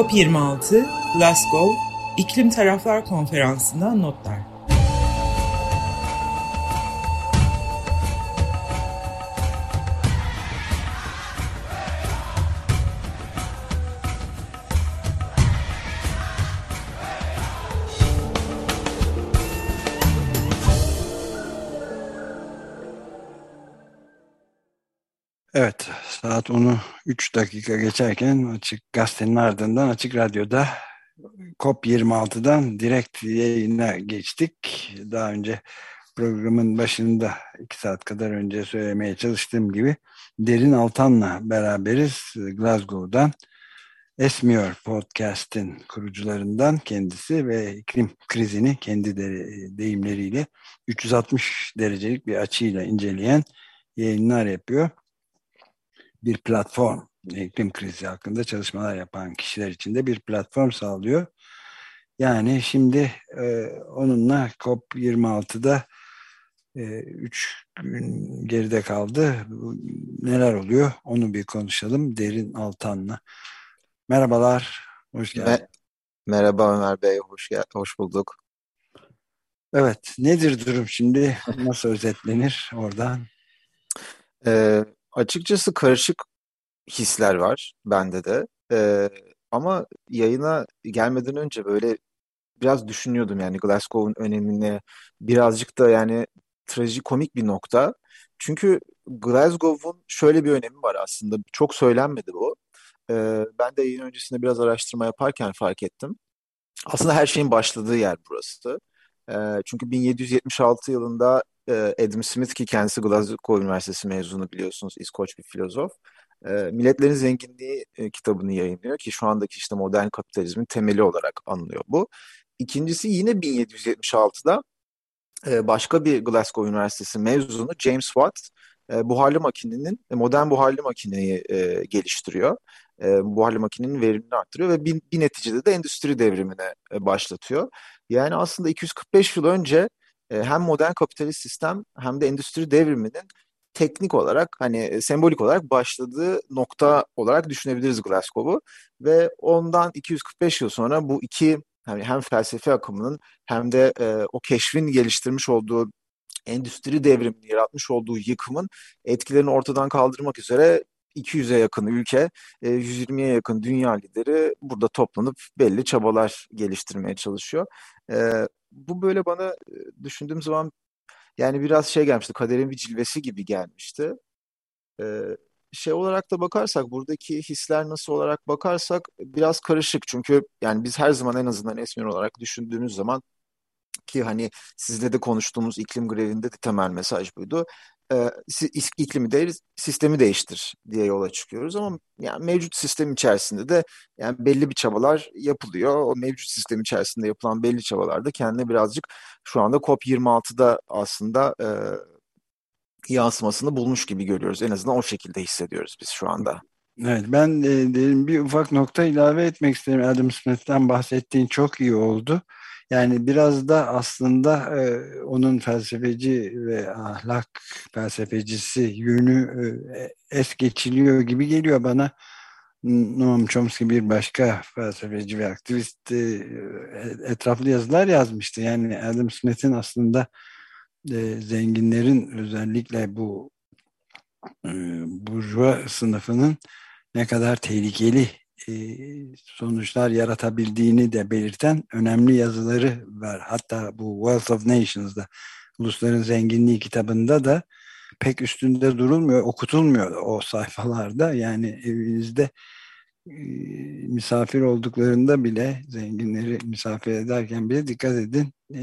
COP26, Glasgow, İklim Taraflar Konferansı'ndan notlar. Evet, saat onu 3 dakika geçerken Açık Gazetenin ardından Açık Radyo'da COP26'dan direkt yayına geçtik. Daha önce programın başında 2 saat kadar önce söylemeye çalıştığım gibi Derin Altan'la beraberiz Glasgow'dan. Esmiyor Podcast'in kurucularından kendisi ve iklim krizini kendi deyimleriyle 360 derecelik bir açıyla inceleyen yayınlar yapıyor bir platform, iklim krizi hakkında çalışmalar yapan kişiler için de bir platform sağlıyor. Yani şimdi e, onunla COP26'da 3 e, gün geride kaldı. Neler oluyor onu bir konuşalım Derin Altan'la. Merhabalar, hoş geldin. Merhaba Ömer Bey, hoş, gel hoş bulduk. Evet, nedir durum şimdi? Nasıl özetlenir oradan? Ee, Açıkçası karışık hisler var bende de. Ee, ama yayına gelmeden önce böyle biraz düşünüyordum yani Glasgow'un önemini birazcık da yani trajikomik bir nokta. Çünkü Glasgow'un şöyle bir önemi var aslında. Çok söylenmedi bu. Ee, ben de yayın öncesinde biraz araştırma yaparken fark ettim. Aslında her şeyin başladığı yer burası. Ee, çünkü 1776 yılında Adam Smith ki kendisi Glasgow Üniversitesi mezunu biliyorsunuz İskoç bir filozof. E, Milletlerin Zenginliği e, kitabını yayınlıyor ki şu andaki işte modern kapitalizmin temeli olarak anılıyor bu. İkincisi yine 1776'da e, başka bir Glasgow Üniversitesi mezunu James Watt e, buharlı makinenin e, modern buharlı makineyi e, geliştiriyor. E, buharlı makinenin verimini arttırıyor ve bir, neticede de endüstri devrimine e, başlatıyor. Yani aslında 245 yıl önce e, hem modern kapitalist sistem hem de endüstri devriminin teknik olarak hani e, sembolik olarak başladığı nokta olarak düşünebiliriz Glasgow'u. Ve ondan 245 yıl sonra bu iki hani hem felsefe akımının hem de e, o keşfin geliştirmiş olduğu endüstri devrimini yaratmış olduğu yıkımın etkilerini ortadan kaldırmak üzere 200'e yakın ülke, 120'ye yakın dünya lideri burada toplanıp belli çabalar geliştirmeye çalışıyor bu böyle bana düşündüğüm zaman yani biraz şey gelmişti. Kaderin bir cilvesi gibi gelmişti. Şey olarak da bakarsak buradaki hisler nasıl olarak bakarsak biraz karışık. Çünkü yani biz her zaman en azından Esmer olarak düşündüğümüz zaman ki hani sizle de konuştuğumuz iklim grevinde de temel mesaj buydu e, iklimi değil sistemi değiştir diye yola çıkıyoruz ama yani mevcut sistem içerisinde de yani belli bir çabalar yapılıyor. O mevcut sistem içerisinde yapılan belli çabalar da kendine birazcık şu anda COP26'da aslında e, yansımasını bulmuş gibi görüyoruz. En azından o şekilde hissediyoruz biz şu anda. Evet ben e, dedim bir ufak nokta ilave etmek isterim. Adam Smith'ten bahsettiğin çok iyi oldu. Yani biraz da aslında e, onun felsefeci ve ahlak felsefecisi yönü e, es geçiliyor gibi geliyor bana. Noam Chomsky bir başka felsefeci ve aktivist e, etraflı yazılar yazmıştı. Yani Adam Smith'in aslında e, zenginlerin özellikle bu e, burjuva sınıfının ne kadar tehlikeli sonuçlar yaratabildiğini de belirten önemli yazıları var. Hatta bu Wealth of Nations'da Ulusların Zenginliği kitabında da pek üstünde durulmuyor, okutulmuyor o sayfalarda. Yani evinizde e, misafir olduklarında bile zenginleri misafir ederken bile dikkat edin e,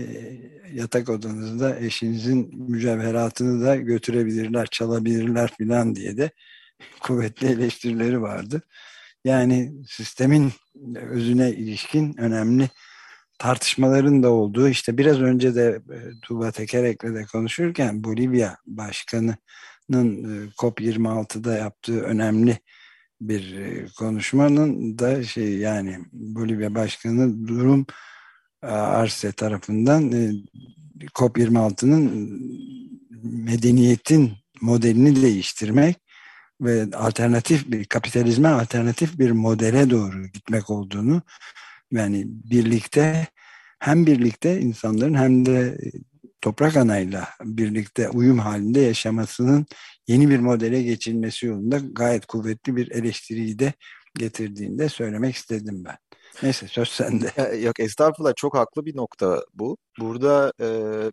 yatak odanızda eşinizin mücevheratını da götürebilirler, çalabilirler filan diye de kuvvetli eleştirileri vardı. Yani sistemin özüne ilişkin önemli tartışmaların da olduğu işte biraz önce de e, Tuğba Tekerek'le de konuşurken Bolivya Başkanı'nın e, COP26'da yaptığı önemli bir e, konuşmanın da şey yani Bolivya Başkanı durum Arse tarafından COP26'nın medeniyetin modelini değiştirmek ve alternatif bir kapitalizme alternatif bir modele doğru gitmek olduğunu yani birlikte hem birlikte insanların hem de toprak anayla birlikte uyum halinde yaşamasının yeni bir modele geçilmesi yolunda gayet kuvvetli bir eleştiriyi de getirdiğinde söylemek istedim ben. Neyse söz sende. Yok estağfurullah çok haklı bir nokta bu. Burada e,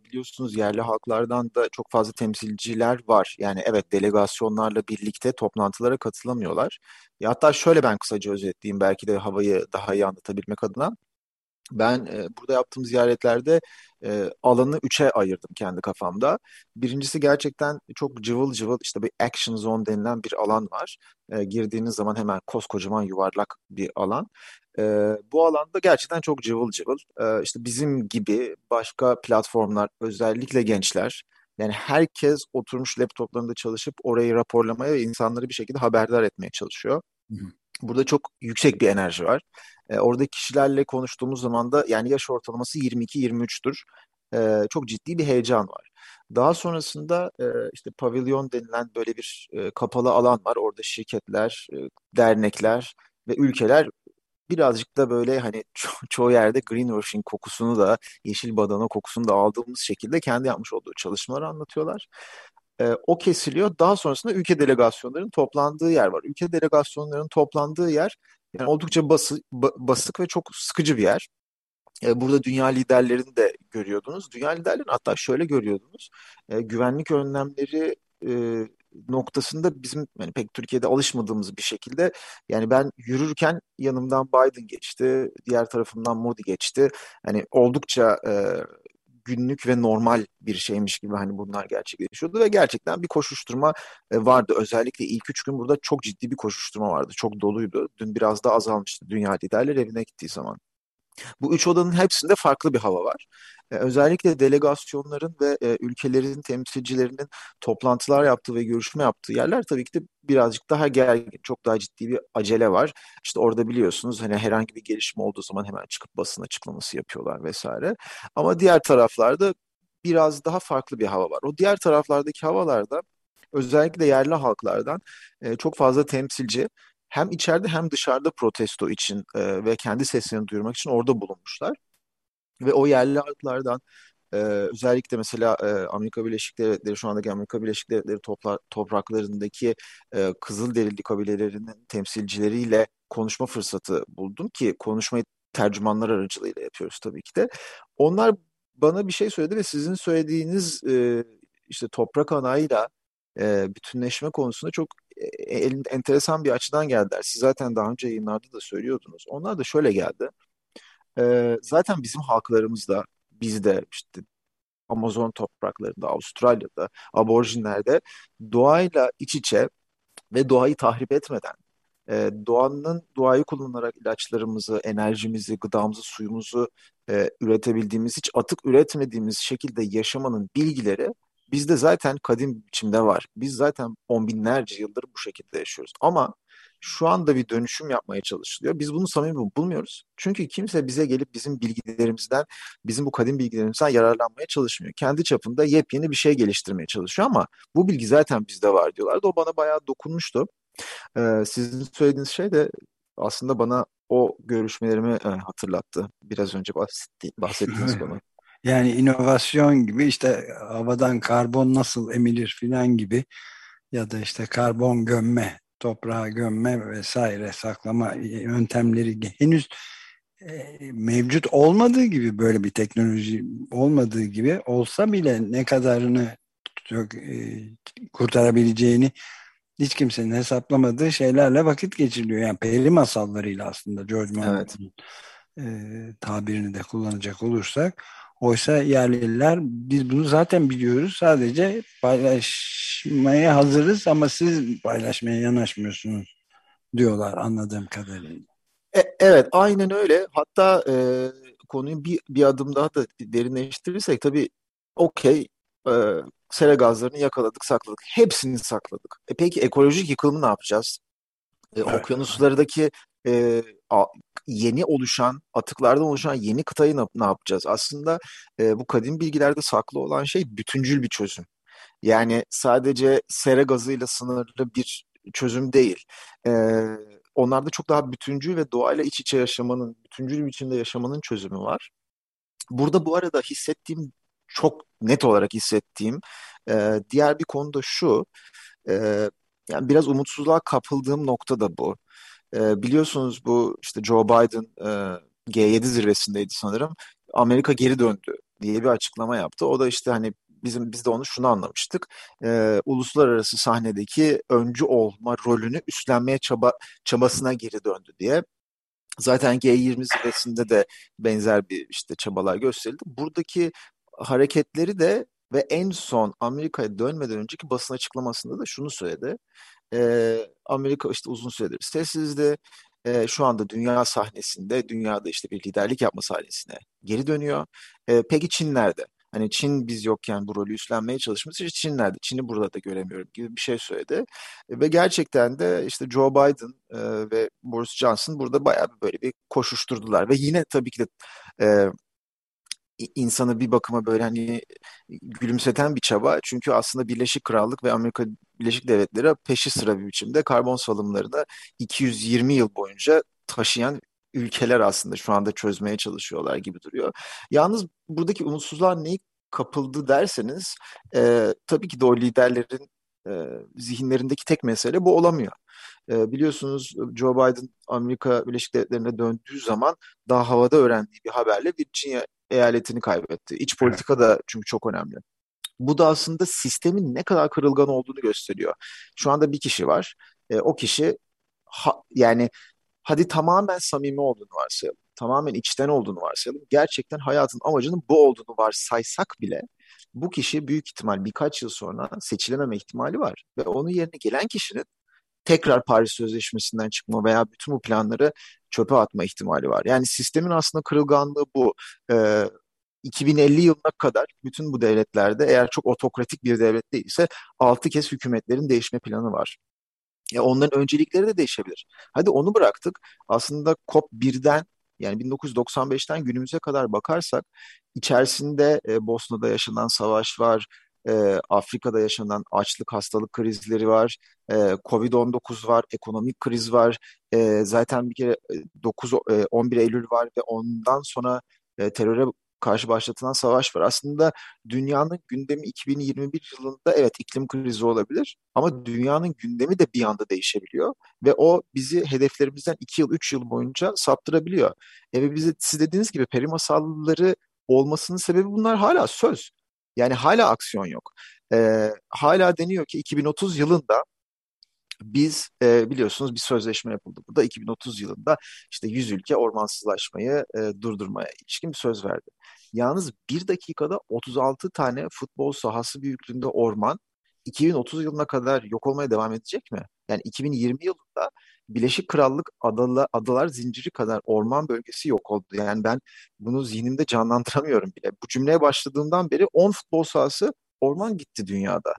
biliyorsunuz yerli halklardan da çok fazla temsilciler var. Yani evet delegasyonlarla birlikte toplantılara katılamıyorlar. Ya hatta şöyle ben kısaca özetleyeyim belki de havayı daha iyi anlatabilmek adına. Ben e, burada yaptığım ziyaretlerde e, alanı üçe ayırdım kendi kafamda. Birincisi gerçekten çok cıvıl cıvıl işte bir action zone denilen bir alan var. E, girdiğiniz zaman hemen koskocaman yuvarlak bir alan. E, bu alanda gerçekten çok cıvıl cıvıl. E, işte bizim gibi başka platformlar özellikle gençler yani herkes oturmuş laptoplarında çalışıp orayı raporlamaya ve insanları bir şekilde haberdar etmeye çalışıyor. Hı hı. Burada çok yüksek bir enerji var. E, orada kişilerle konuştuğumuz zaman da yani yaş ortalaması 22-23'tür. E, çok ciddi bir heyecan var. Daha sonrasında e, işte pavilyon denilen böyle bir e, kapalı alan var. Orada şirketler, e, dernekler ve ülkeler birazcık da böyle hani ço çoğu yerde greenwashing kokusunu da yeşil badana kokusunu da aldığımız şekilde kendi yapmış olduğu çalışmaları anlatıyorlar e, o kesiliyor. Daha sonrasında ülke delegasyonlarının toplandığı yer var. Ülke delegasyonlarının toplandığı yer yani oldukça bası, basık ve çok sıkıcı bir yer. E, burada dünya liderlerini de görüyordunuz. Dünya liderlerini hatta şöyle görüyordunuz. E, güvenlik önlemleri e, noktasında bizim yani pek Türkiye'de alışmadığımız bir şekilde yani ben yürürken yanımdan Biden geçti, diğer tarafımdan Modi geçti. Hani oldukça e, günlük ve normal bir şeymiş gibi hani bunlar gerçekleşiyordu ve gerçekten bir koşuşturma e, vardı. Özellikle ilk üç gün burada çok ciddi bir koşuşturma vardı. Çok doluydu. Dün biraz da azalmıştı dünya liderler evine gittiği zaman. Bu üç odanın hepsinde farklı bir hava var. Ee, özellikle delegasyonların ve e, ülkelerin temsilcilerinin toplantılar yaptığı ve görüşme yaptığı yerler tabii ki de birazcık daha gergin, çok daha ciddi bir acele var. İşte orada biliyorsunuz hani herhangi bir gelişme olduğu zaman hemen çıkıp basın açıklaması yapıyorlar vesaire. Ama diğer taraflarda biraz daha farklı bir hava var. O diğer taraflardaki havalarda özellikle yerli halklardan e, çok fazla temsilci hem içeride hem dışarıda protesto için e, ve kendi seslerini duyurmak için orada bulunmuşlar. Ve o yerli halklardan e, özellikle mesela e, Amerika Birleşik Devletleri şu andaki Amerika Birleşik Devletleri topla, topraklarındaki e, Kızılderili kabilelerinin temsilcileriyle konuşma fırsatı buldum ki konuşmayı tercümanlar aracılığıyla yapıyoruz tabii ki de. Onlar bana bir şey söyledi ve sizin söylediğiniz e, işte toprak anayla e, bütünleşme konusunda çok e, enteresan bir açıdan geldiler. Siz zaten daha önce yayınlarda da söylüyordunuz. Onlar da şöyle geldi. E, zaten bizim halklarımızda, bizde işte Amazon topraklarında, Avustralya'da, aborjinlerde doğayla iç içe ve doğayı tahrip etmeden, e, doğanın doğayı kullanarak ilaçlarımızı, enerjimizi, gıdamızı, suyumuzu e, üretebildiğimiz, hiç atık üretmediğimiz şekilde yaşamanın bilgileri Bizde zaten kadim biçimde var. Biz zaten on binlerce yıldır bu şekilde yaşıyoruz. Ama şu anda bir dönüşüm yapmaya çalışılıyor. Biz bunu samimi bulmuyoruz. Çünkü kimse bize gelip bizim bilgilerimizden, bizim bu kadim bilgilerimizden yararlanmaya çalışmıyor. Kendi çapında yepyeni bir şey geliştirmeye çalışıyor ama bu bilgi zaten bizde var diyorlardı. O bana bayağı dokunmuştu. Ee, sizin söylediğiniz şey de aslında bana o görüşmelerimi e, hatırlattı. Biraz önce bahsetti, bahsettiğiniz konu. Yani inovasyon gibi işte havadan karbon nasıl emilir filan gibi ya da işte karbon gömme, toprağa gömme vesaire saklama yöntemleri henüz e, mevcut olmadığı gibi böyle bir teknoloji olmadığı gibi olsa bile ne kadarını çok e, kurtarabileceğini hiç kimsenin hesaplamadığı şeylerle vakit geçiriliyor. Yani peri masallarıyla aslında George Martin'in evet. e, tabirini de kullanacak olursak Oysa yerliler biz bunu zaten biliyoruz. Sadece paylaşmaya hazırız ama siz paylaşmaya yanaşmıyorsunuz diyorlar anladığım kadarıyla. E, evet aynen öyle. Hatta e, konuyu bir, bir adım daha da derinleştirirsek tabii okey e, sera gazlarını yakaladık sakladık. Hepsini sakladık. E, peki ekolojik yıkılımı ne yapacağız? E, evet. Okyanuslardaki e, yeni oluşan, atıklardan oluşan yeni kıtayı ne, ne yapacağız? Aslında e, bu kadim bilgilerde saklı olan şey bütüncül bir çözüm. Yani sadece sera gazıyla sınırlı bir çözüm değil. E, onlarda çok daha bütüncül ve doğayla iç içe yaşamanın, bütüncül biçimde yaşamanın çözümü var. Burada bu arada hissettiğim, çok net olarak hissettiğim e, diğer bir konu da şu, e, yani biraz umutsuzluğa kapıldığım nokta da bu. E, biliyorsunuz bu işte Joe Biden e, G7 zirvesindeydi sanırım. Amerika geri döndü diye bir açıklama yaptı. O da işte hani bizim biz de onu şunu anlamıştık. E, uluslararası sahnedeki öncü olma rolünü üstlenmeye çaba çabasına geri döndü diye. Zaten G20 zirvesinde de benzer bir işte çabalar gösterildi. Buradaki hareketleri de ve en son Amerika'ya dönmeden önceki basın açıklamasında da şunu söyledi. E, Amerika işte uzun süredir sessizdi. E, şu anda dünya sahnesinde, dünyada işte bir liderlik yapma sahnesine geri dönüyor. E, peki Çin nerede? Hani Çin biz yokken bu rolü üstlenmeye çalışması için Çin nerede? Çin'i burada da göremiyorum gibi bir şey söyledi. Ve gerçekten de işte Joe Biden ve Boris Johnson burada bayağı böyle bir koşuşturdular. Ve yine tabii ki de insanı bir bakıma böyle hani gülümseten bir çaba. Çünkü aslında Birleşik Krallık ve Amerika Birleşik Devletleri peşi sıra bir biçimde karbon salımlarını 220 yıl boyunca taşıyan ülkeler aslında şu anda çözmeye çalışıyorlar gibi duruyor. Yalnız buradaki umutsuzluğa neyi kapıldı derseniz e, tabii ki de o liderlerin e, zihinlerindeki tek mesele bu olamıyor. E, biliyorsunuz Joe Biden Amerika Birleşik Devletleri'ne döndüğü zaman daha havada öğrendiği bir haberle Virginia eyaletini kaybetti. İç politika da çünkü çok önemli. Bu da aslında sistemin ne kadar kırılgan olduğunu gösteriyor. Şu anda bir kişi var. E, o kişi ha, yani hadi tamamen samimi olduğunu varsayalım. Tamamen içten olduğunu varsayalım. Gerçekten hayatın amacının bu olduğunu varsaysak bile bu kişi büyük ihtimal birkaç yıl sonra seçilememe ihtimali var. Ve onun yerine gelen kişinin tekrar Paris Sözleşmesi'nden çıkma veya bütün bu planları çöpe atma ihtimali var. Yani sistemin aslında kırılganlığı bu. Ee, 2050 yılına kadar bütün bu devletlerde eğer çok otokratik bir devlet değilse 6 kez hükümetlerin değişme planı var. Ya onların öncelikleri de değişebilir. Hadi onu bıraktık. Aslında COP1'den yani 1995'ten günümüze kadar bakarsak içerisinde e, Bosna'da yaşanan savaş var, e, Afrika'da yaşanan açlık, hastalık krizleri var, e, Covid-19 var, ekonomik kriz var. E, zaten bir kere 9 e, 11 Eylül var ve ondan sonra e, teröre karşı başlatılan savaş var. Aslında dünyanın gündemi 2021 yılında evet iklim krizi olabilir ama dünyanın gündemi de bir anda değişebiliyor ve o bizi hedeflerimizden 2 yıl 3 yıl boyunca saptırabiliyor. E ve bize siz dediğiniz gibi peri masalları olmasının sebebi bunlar hala söz. Yani hala aksiyon yok. E, hala deniyor ki 2030 yılında biz e, biliyorsunuz bir sözleşme yapıldı. Bu da 2030 yılında işte 100 ülke ormansızlaşmayı e, durdurmaya ilişkin bir söz verdi. Yalnız bir dakikada 36 tane futbol sahası büyüklüğünde orman 2030 yılına kadar yok olmaya devam edecek mi? Yani 2020 yılında Birleşik Krallık adalar, adalar zinciri kadar orman bölgesi yok oldu. Yani ben bunu zihnimde canlandıramıyorum bile. Bu cümleye başladığımdan beri 10 futbol sahası orman gitti dünyada.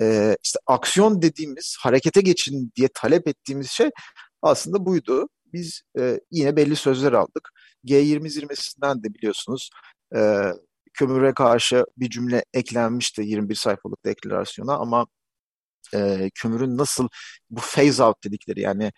Ee, işte aksiyon dediğimiz, harekete geçin diye talep ettiğimiz şey aslında buydu. Biz e, yine belli sözler aldık. G20 zirvesinden de biliyorsunuz e, kömüre karşı bir cümle eklenmişti 21 sayfalık deklarasyona ama e, kömürün nasıl bu phase out dedikleri yani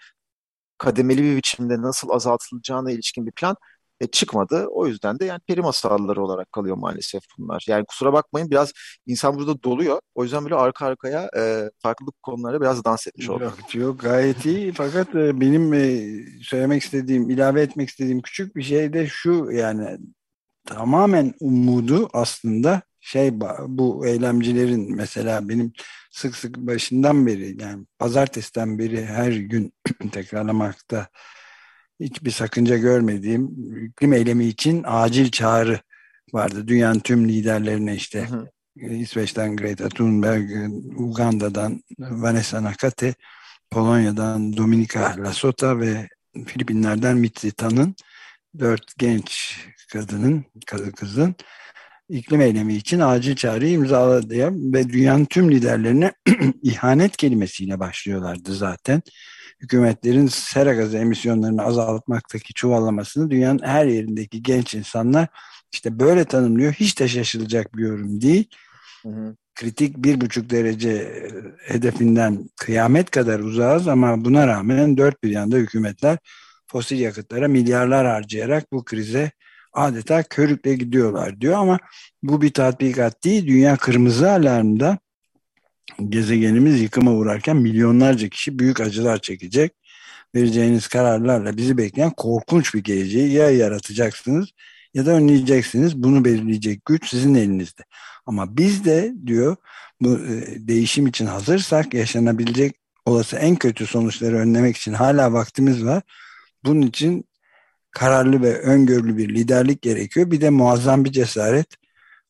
kademeli bir biçimde nasıl azaltılacağına ilişkin bir plan e, çıkmadı. O yüzden de yani peri masalları olarak kalıyor maalesef bunlar. Yani kusura bakmayın biraz insan burada doluyor. O yüzden böyle arka arkaya e, farklı konulara biraz dans etmiş oldum. Yok, yok gayet iyi. Fakat e, benim e, söylemek istediğim, ilave etmek istediğim küçük bir şey de şu yani tamamen umudu aslında şey bu eylemcilerin mesela benim sık sık başından beri yani pazartesiden beri her gün tekrarlamakta hiçbir sakınca görmediğim iklim eylemi için acil çağrı vardı. Dünyanın tüm liderlerine işte hı hı. İsveç'ten Greta Thunberg, Uganda'dan Vanessa Nakate, Polonya'dan Dominika Lasota ve Filipinler'den Mitritan'ın dört genç kadının, kadın kızın iklim eylemi için acil çağrı imzaladı ve dünyanın tüm liderlerine ihanet kelimesiyle başlıyorlardı zaten. Hükümetlerin sera gazı emisyonlarını azaltmaktaki çuvallamasını dünyanın her yerindeki genç insanlar işte böyle tanımlıyor. Hiç de şaşılacak bir yorum değil. Hı hı. kritik bir buçuk derece e, hedefinden kıyamet kadar uzağız ama buna rağmen dört bir yanda hükümetler fosil yakıtlara milyarlar harcayarak bu krize adeta körükle gidiyorlar diyor ama bu bir tatbikat değil. Dünya kırmızı alarmda gezegenimiz yıkıma uğrarken milyonlarca kişi büyük acılar çekecek. Vereceğiniz kararlarla bizi bekleyen korkunç bir geleceği ya yaratacaksınız ya da önleyeceksiniz. Bunu belirleyecek güç sizin elinizde. Ama biz de diyor bu e, değişim için hazırsak yaşanabilecek olası en kötü sonuçları önlemek için hala vaktimiz var. Bunun için kararlı ve öngörülü bir liderlik gerekiyor. Bir de muazzam bir cesaret.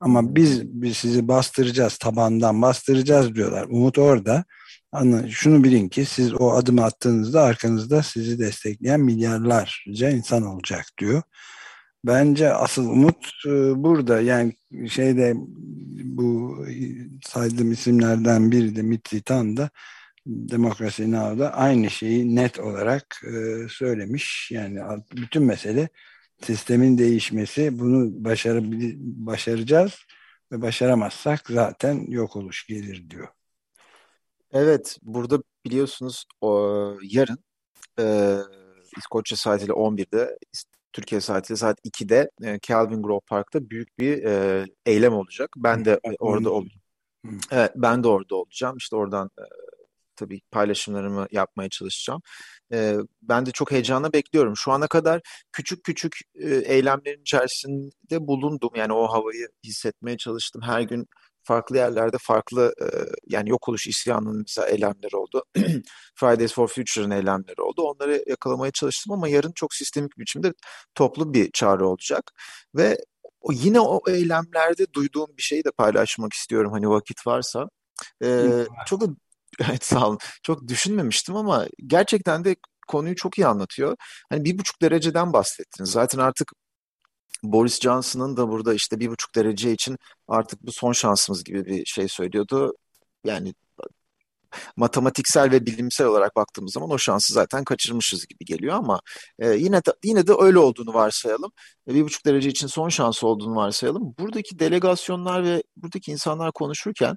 Ama biz, biz sizi bastıracağız, tabandan bastıracağız diyorlar. Umut orada. Anla, şunu bilin ki siz o adımı attığınızda arkanızda sizi destekleyen milyarlarca insan olacak diyor. Bence asıl umut e, burada. Yani şeyde bu saydığım isimlerden biri de Mitlitan da Demokrasi Now'da aynı şeyi net olarak e, söylemiş. Yani bütün mesele sistemin değişmesi. Bunu başarabil başaracağız ve başaramazsak zaten yok oluş gelir diyor. Evet, burada biliyorsunuz o, yarın e, İskoçya saatiyle 11'de Türkiye saatiyle saat 2'de e, Calvin Grove Park'ta büyük bir e, eylem olacak. Ben de orada olacağım. Evet, ben de orada olacağım. İşte oradan e, tabii paylaşımlarımı yapmaya çalışacağım. E, ben de çok heyecanla bekliyorum. Şu ana kadar küçük küçük e, eylemlerin içerisinde bulundum. Yani o havayı hissetmeye çalıştım. Her gün farklı yerlerde farklı e, yani yok oluş isyanının mesela eylemleri oldu. Fridays for Future'ın eylemleri oldu. Onları yakalamaya çalıştım ama yarın çok sistemik biçimde toplu bir çağrı olacak. Ve o, yine o eylemlerde duyduğum bir şeyi de paylaşmak istiyorum hani vakit varsa. Ee, çok da evet sağ olun. Çok düşünmemiştim ama gerçekten de konuyu çok iyi anlatıyor. Hani bir buçuk dereceden bahsettiniz. Zaten artık Boris Johnson'ın da burada işte bir buçuk derece için artık bu son şansımız gibi bir şey söylüyordu. Yani matematiksel ve bilimsel olarak baktığımız zaman o şansı zaten kaçırmışız gibi geliyor ama e, yine de yine de öyle olduğunu varsayalım. E, bir buçuk derece için son şans olduğunu varsayalım. Buradaki delegasyonlar ve buradaki insanlar konuşurken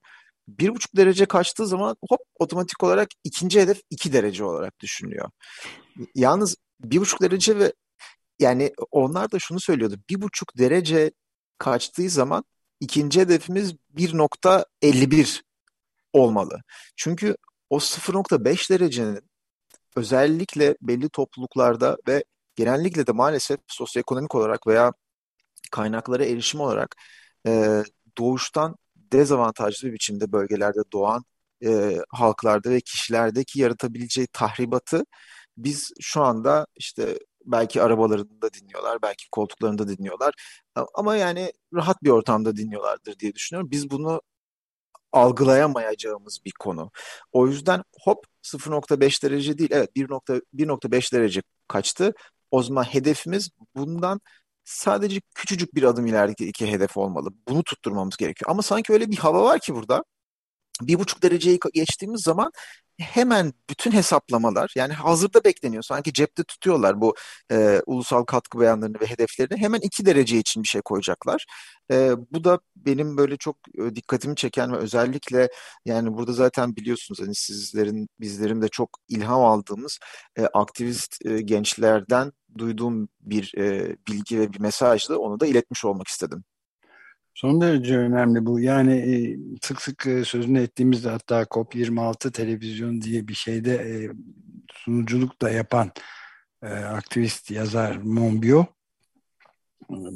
bir buçuk derece kaçtığı zaman hop otomatik olarak ikinci hedef iki derece olarak düşünülüyor. Yalnız bir buçuk derece ve yani onlar da şunu söylüyordu. Bir buçuk derece kaçtığı zaman ikinci hedefimiz 1.51 olmalı. Çünkü o 0.5 derecenin özellikle belli topluluklarda ve genellikle de maalesef sosyoekonomik olarak veya kaynaklara erişim olarak e, doğuştan dezavantajlı bir biçimde bölgelerde doğan e, halklarda ve kişilerdeki yaratabileceği tahribatı biz şu anda işte belki arabalarında dinliyorlar, belki koltuklarında dinliyorlar. Ama yani rahat bir ortamda dinliyorlardır diye düşünüyorum. Biz bunu algılayamayacağımız bir konu. O yüzden hop 0.5 derece değil, evet 1.5 derece kaçtı. O zaman hedefimiz bundan sadece küçücük bir adım ilerideki iki hedef olmalı. Bunu tutturmamız gerekiyor. Ama sanki öyle bir hava var ki burada. Bir buçuk dereceyi geçtiğimiz zaman hemen bütün hesaplamalar yani hazırda bekleniyor. Sanki cepte tutuyorlar bu e, ulusal katkı beyanlarını ve hedeflerini. Hemen iki derece için bir şey koyacaklar. E, bu da benim böyle çok e, dikkatimi çeken ve özellikle yani burada zaten biliyorsunuz hani sizlerin bizlerin de çok ilham aldığımız e, aktivist e, gençlerden duyduğum bir e, bilgi ve bir mesajdı. Onu da iletmiş olmak istedim. Son derece önemli bu. Yani e, sık sık e, sözünü ettiğimizde hatta COP26 televizyon diye bir şeyde e, sunuculuk da yapan aktivist yazar Monbiot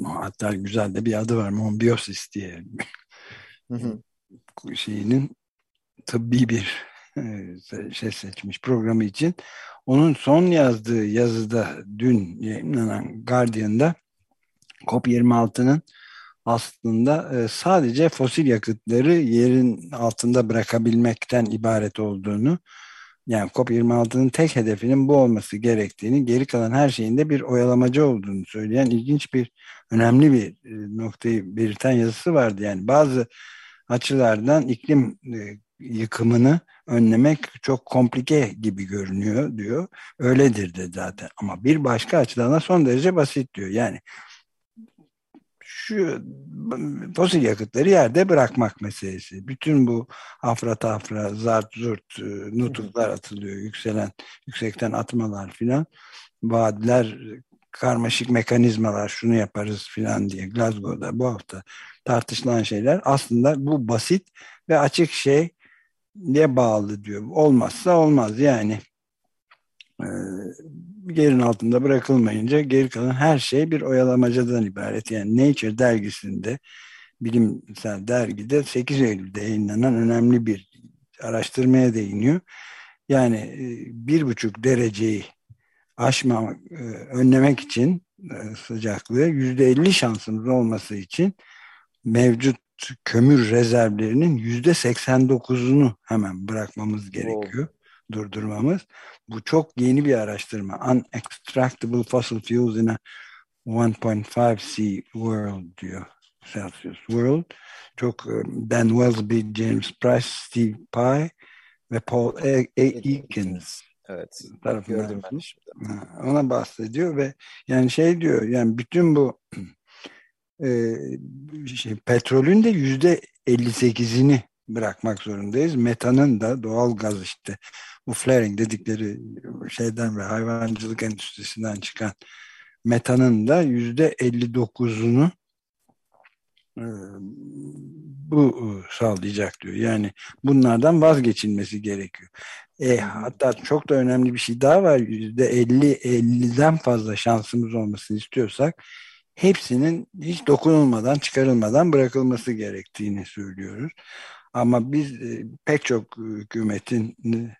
hatta güzel de bir adı var Monbiosis diye hı hı. şeyinin tıbbi bir şey seçmiş programı için. Onun son yazdığı yazıda dün yayınlanan Guardian'da COP26'nın aslında sadece fosil yakıtları yerin altında bırakabilmekten ibaret olduğunu yani COP26'nın tek hedefinin bu olması gerektiğini geri kalan her şeyin de bir oyalamacı olduğunu söyleyen ilginç bir önemli bir noktayı belirten yazısı vardı. Yani bazı açılardan iklim yıkımını önlemek çok komplike gibi görünüyor diyor. Öyledir de zaten ama bir başka açıdan da son derece basit diyor. Yani şu fosil yakıtları yerde bırakmak meselesi. Bütün bu afra tafra, zart zurt, e, nutuklar atılıyor, yükselen, yüksekten atmalar filan, vaatler, karmaşık mekanizmalar, şunu yaparız filan diye Glasgow'da bu hafta tartışılan şeyler aslında bu basit ve açık şey diye bağlı diyor. Olmazsa olmaz yani. Ee, yerin altında bırakılmayınca geri kalan her şey bir oyalamacadan ibaret. Yani Nature dergisinde bilimsel dergide 8 Eylül'de yayınlanan önemli bir araştırmaya değiniyor. Yani e, bir buçuk dereceyi aşmamak, e, önlemek için e, sıcaklığı yüzde elli şansımız olması için mevcut kömür rezervlerinin yüzde seksen dokuzunu hemen bırakmamız gerekiyor. Oh. Durdurmamız. Bu çok yeni bir araştırma. Unextractable fossil fuels in a 1.5 C world diyor. Celsius World. Çok Ben Wellsby, James Price, Steve Pye ve Paul A. A. Eakins Evet. Şimdi. Ona bahsediyor ve yani şey diyor yani bütün bu e, şey, petrolün de yüzde 58'ini bırakmak zorundayız. Metanın da doğal gaz işte bu flaring dedikleri şeyden ve hayvancılık endüstrisinden çıkan metanın da yüzde 59'unu e, bu e, sağlayacak diyor. Yani bunlardan vazgeçilmesi gerekiyor. E, hatta çok da önemli bir şey daha var. Yüzde 50 50'den fazla şansımız olmasını istiyorsak hepsinin hiç dokunulmadan, çıkarılmadan bırakılması gerektiğini söylüyoruz. Ama biz e, pek çok hükümetin e,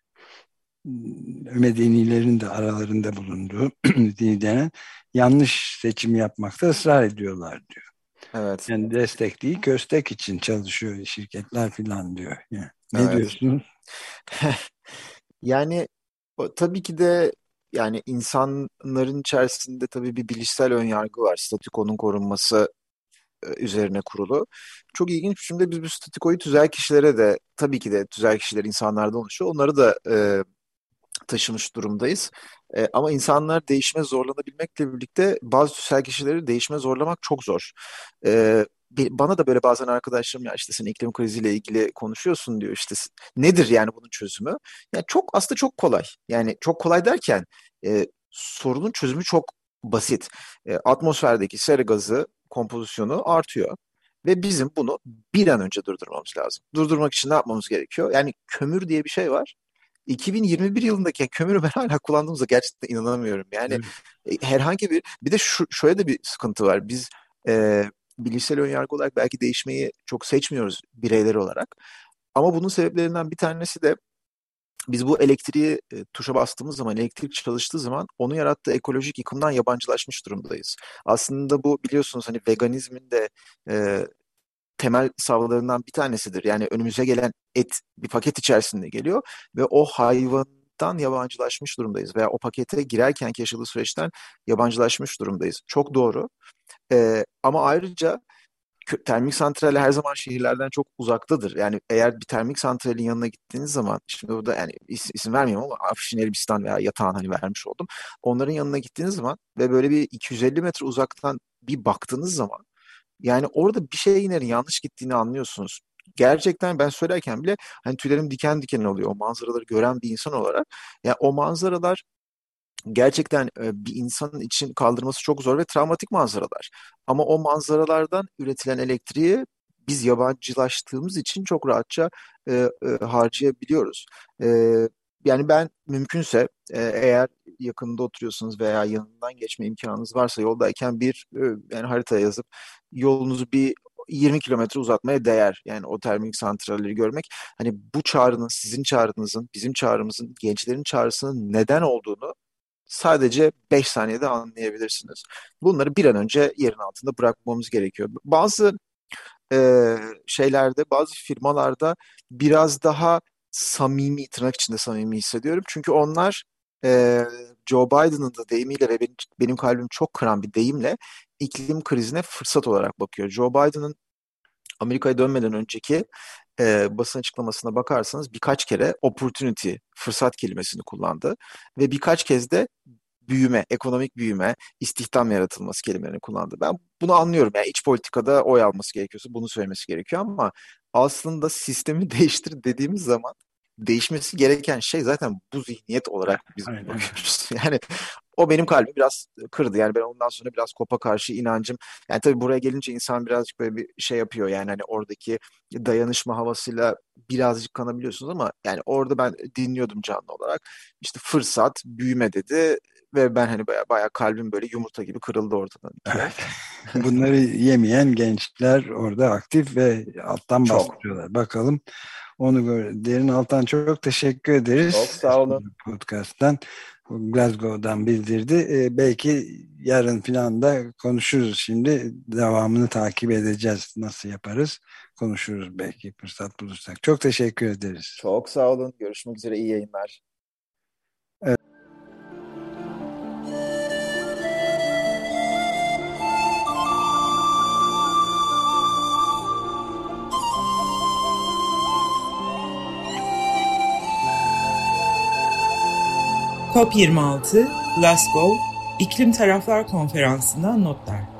medenilerin de aralarında bulunduğu dinen yanlış seçim yapmakta ısrar ediyorlar diyor. Evet. Yani destek değil köstek için çalışıyor şirketler falan diyor. Yani, ne evet. diyorsunuz? yani o, tabii ki de yani insanların içerisinde tabii bir bilişsel önyargı var. Statükonun korunması e, üzerine kurulu. Çok ilginç bir biçimde biz bu statikoyu tüzel kişilere de tabii ki de tüzel kişiler insanlardan oluşuyor. Onları da e, taşımış durumdayız. E, ama insanlar değişime zorlanabilmekle birlikte bazı tüzel kişileri değişime zorlamak çok zor. E, bana da böyle bazen arkadaşlarım ya işte sen iklim kriziyle ilgili konuşuyorsun diyor işte nedir yani bunun çözümü? Yani çok aslında çok kolay. Yani çok kolay derken e, sorunun çözümü çok basit. E, atmosferdeki sera gazı kompozisyonu artıyor ve bizim bunu bir an önce durdurmamız lazım. Durdurmak için ne yapmamız gerekiyor? Yani kömür diye bir şey var. 2021 yılındaki kömürü ben hala kullandığımıza gerçekten inanamıyorum. Yani evet. herhangi bir bir de şu, şöyle de bir sıkıntı var. Biz e, bilişsel önyargı olarak belki değişmeyi çok seçmiyoruz bireyler olarak. Ama bunun sebeplerinden bir tanesi de biz bu elektriği e, tuşa bastığımız zaman, elektrik çalıştığı zaman onu yarattığı ekolojik yıkımdan yabancılaşmış durumdayız. Aslında bu biliyorsunuz hani veganizmin de e, temel savlarından bir tanesidir. Yani önümüze gelen et bir paket içerisinde geliyor ve o hayvandan yabancılaşmış durumdayız veya o pakete girerken yaşadığı süreçten yabancılaşmış durumdayız. Çok doğru. Ee, ama ayrıca termik santral her zaman şehirlerden çok uzaktadır. Yani eğer bir termik santralin yanına gittiğiniz zaman, şimdi burada yani is, isim vermiyorum ama Afşin Elbistan veya Yatağan hani vermiş oldum. Onların yanına gittiğiniz zaman ve böyle bir 250 metre uzaktan bir baktığınız zaman yani orada bir şeylerin yanlış gittiğini anlıyorsunuz. Gerçekten ben söylerken bile hani tüylerim diken diken oluyor o manzaraları gören bir insan olarak. Ya yani o manzaralar gerçekten bir insanın için kaldırması çok zor ve travmatik manzaralar. Ama o manzaralardan üretilen elektriği biz yabancılaştığımız için çok rahatça e, e, harcayabiliyoruz. E, yani ben mümkünse e, eğer yakında oturuyorsunuz veya yanından geçme imkanınız varsa yoldayken bir e, yani haritaya yazıp yolunuzu bir 20 kilometre uzatmaya değer. Yani o termik santralleri görmek. Hani bu çağrının, sizin çağrınızın, bizim çağrımızın, gençlerin çağrısının neden olduğunu sadece 5 saniyede anlayabilirsiniz. Bunları bir an önce yerin altında bırakmamız gerekiyor. Bazı e, şeylerde, bazı firmalarda biraz daha samimi, tırnak içinde samimi hissediyorum. Çünkü onlar e, Joe Biden'ın da deyimiyle ve benim, benim kalbim çok kıran bir deyimle iklim krizine fırsat olarak bakıyor. Joe Biden'ın Amerika'ya dönmeden önceki e, basın açıklamasına bakarsanız birkaç kere opportunity, fırsat kelimesini kullandı. Ve birkaç kez de büyüme, ekonomik büyüme, istihdam yaratılması kelimelerini kullandı. Ben bunu anlıyorum. Yani iç politikada oy alması gerekiyorsa bunu söylemesi gerekiyor ama aslında sistemi değiştir dediğimiz zaman değişmesi gereken şey zaten bu zihniyet olarak biz Aynen. bakıyoruz. Yani o benim kalbimi biraz kırdı. Yani ben ondan sonra biraz kopa karşı inancım. Yani tabii buraya gelince insan birazcık böyle bir şey yapıyor. Yani hani oradaki dayanışma havasıyla birazcık kanabiliyorsunuz ama yani orada ben dinliyordum canlı olarak. İşte fırsat, büyüme dedi ve ben hani baya baya kalbim böyle yumurta gibi kırıldı ortadan. Evet. Bunları yemeyen gençler orada aktif ve alttan bastırıyorlar. Bakalım onu böyle. Derin Altan çok teşekkür ederiz. Çok sağ olun. Podcast'tan. Glasgow'dan bildirdi. Ee, belki yarın falan da konuşuruz şimdi. Devamını takip edeceğiz. Nasıl yaparız? Konuşuruz belki fırsat bulursak. Çok teşekkür ederiz. Çok sağ olun. Görüşmek üzere. İyi yayınlar. COP26, Glasgow, İklim Taraflar Konferansı'ndan notlar.